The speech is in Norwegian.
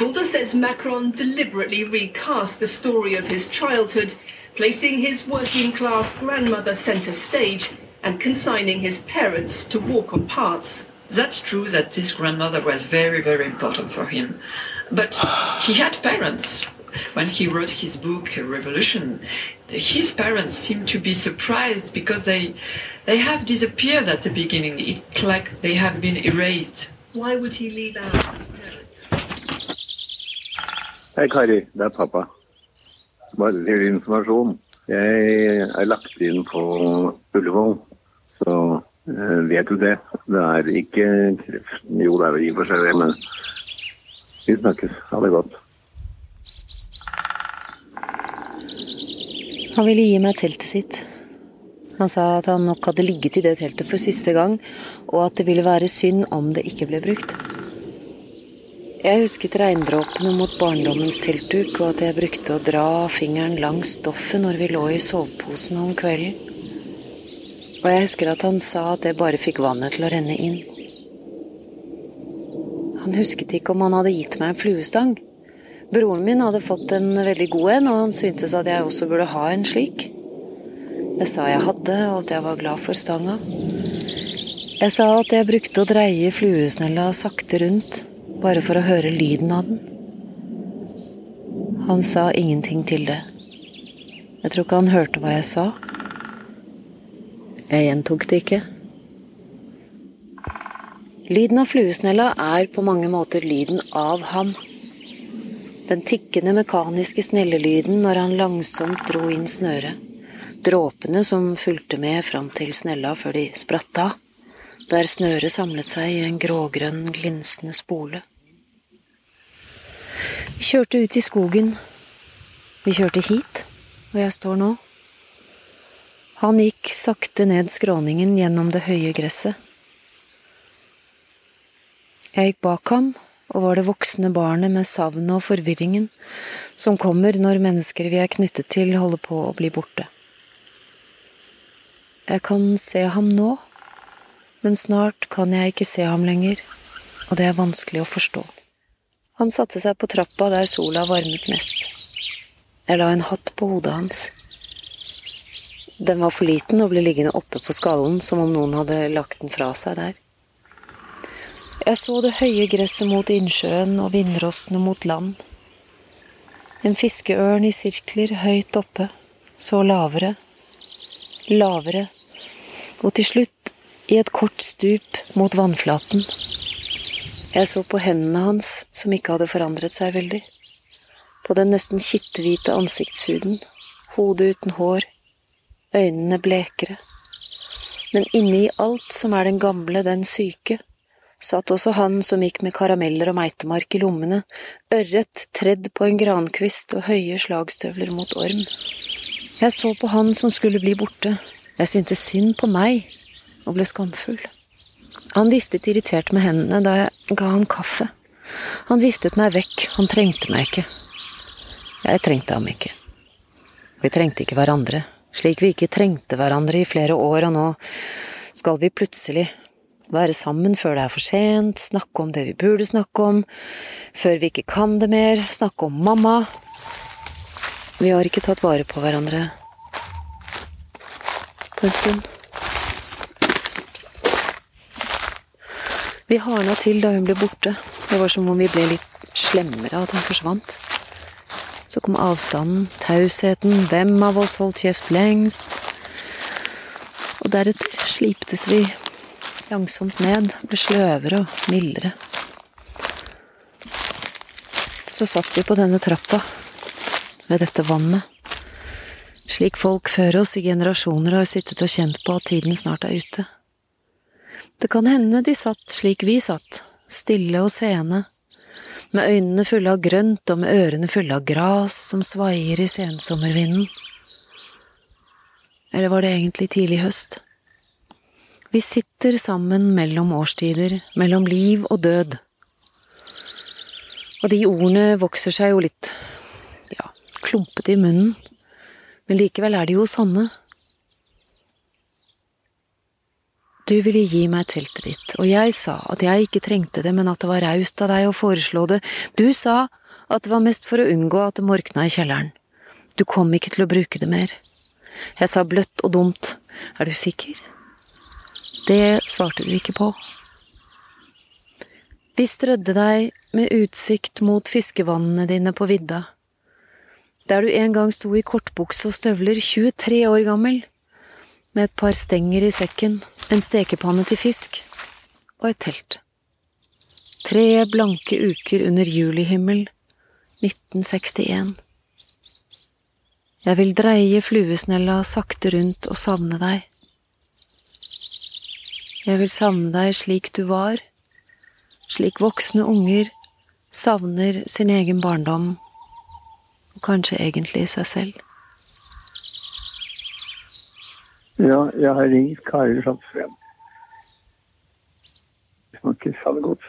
Fulda says Macron deliberately recast the story of his childhood, placing his working class grandmother centre stage and consigning his parents to walk on parts. That's true that this grandmother was very, very important for him. But he had parents. When he wrote his book, Revolution, his parents seemed to be surprised because they, they have disappeared at the beginning. It's like they have been erased. Why would he leave out? Hei, Kari. Det er pappa. Bare til informasjon. Jeg er lagt inn på Ullevål, så eh, vet du det. Det er ikke kreft. Jo, det er vel i og for seg det, men vi snakkes. Ha det godt. Han ville gi meg teltet sitt. Han sa at han nok hadde ligget i det teltet for siste gang, og at det ville være synd om det ikke ble brukt. Jeg husket regndråpene mot barndommens teltduk, og at jeg brukte å dra fingeren langs stoffet når vi lå i soveposene om kvelden. Og jeg husker at han sa at det bare fikk vannet til å renne inn. Han husket ikke om han hadde gitt meg en fluestang. Broren min hadde fått en veldig god en, og han syntes at jeg også burde ha en slik. Jeg sa jeg hadde, og at jeg var glad for stanga. Jeg sa at jeg brukte å dreie fluesnella sakte rundt, bare for å høre lyden av den. Han sa ingenting til det. Jeg tror ikke han hørte hva jeg sa. Jeg gjentok det ikke. Lyden av fluesnella er på mange måter lyden av ham. Den tikkende mekaniske snellelyden når han langsomt dro inn snøret. Dråpene som fulgte med fram til snella før de spratt av, der snøret samlet seg i en grågrønn, glinsende spole. Vi kjørte ut i skogen. Vi kjørte hit, hvor jeg står nå. Han gikk sakte ned skråningen gjennom det høye gresset. Jeg gikk bak ham og var det voksne barnet med savnet og forvirringen som kommer når mennesker vi er knyttet til, holder på å bli borte. Jeg kan se ham nå, men snart kan jeg ikke se ham lenger, og det er vanskelig å forstå. Han satte seg på trappa der sola varmet mest. Jeg la en hatt på hodet hans. Den var for liten og ble liggende oppe på skallen som om noen hadde lagt den fra seg der. Jeg så det høye gresset mot innsjøen og vindrossene mot land. En fiskeørn i sirkler høyt oppe, så lavere, lavere, og til slutt i et kort stup mot vannflaten. Jeg så på hendene hans, som ikke hadde forandret seg veldig, på den nesten kitthvite ansiktshuden, hodet uten hår, øynene blekere. Men inni alt som er den gamle, den syke, satt også han som gikk med karameller og meitemark i lommene, ørret tredd på en grankvist og høye slagstøvler mot orm. Jeg så på han som skulle bli borte, jeg syntes synd på meg og ble skamfull. Han viftet irritert med hendene da jeg ga ham kaffe. Han viftet meg vekk, han trengte meg ikke. Jeg trengte ham ikke. Vi trengte ikke hverandre, slik vi ikke trengte hverandre i flere år, og nå skal vi plutselig være sammen før det er for sent, snakke om det vi burde snakke om, før vi ikke kan det mer, snakke om mamma. Vi har ikke tatt vare på hverandre på en stund. Vi hardna til da hun ble borte. Det var som om vi ble litt slemmere av at hun forsvant. Så kom avstanden, tausheten, hvem av oss holdt kjeft lengst? Og deretter sliptes vi langsomt ned, ble sløvere og mildere. Så satt vi på denne trappa, ved dette vannet, slik folk før oss i generasjoner har sittet og kjent på at tiden snart er ute. Det kan hende de satt slik vi satt, stille og seende, med øynene fulle av grønt og med ørene fulle av gras som svaier i sensommervinden. Eller var det egentlig tidlig høst? Vi sitter sammen mellom årstider, mellom liv og død. Og de ordene vokser seg jo litt, ja, klumpete i munnen, men likevel er de jo sanne. Du ville gi meg teltet ditt, og jeg sa at jeg ikke trengte det, men at det var raust av deg å foreslå det. Du sa at det var mest for å unngå at det morkna i kjelleren. Du kom ikke til å bruke det mer. Jeg sa bløtt og dumt, er du sikker? Det svarte du ikke på. Vi strødde deg med utsikt mot fiskevannene dine på vidda, der du en gang sto i kortbukse og støvler, 23 år gammel, med et par stenger i sekken, en stekepanne til fisk og et telt. Tre blanke uker under julihimmel 1961. Jeg vil dreie fluesnella sakte rundt og savne deg. Jeg vil savne deg slik du var, slik voksne unger savner sin egen barndom, og kanskje egentlig seg selv. Ja, jeg har ringt Kari Slottsveen. Vi snakkes. ikke det godt.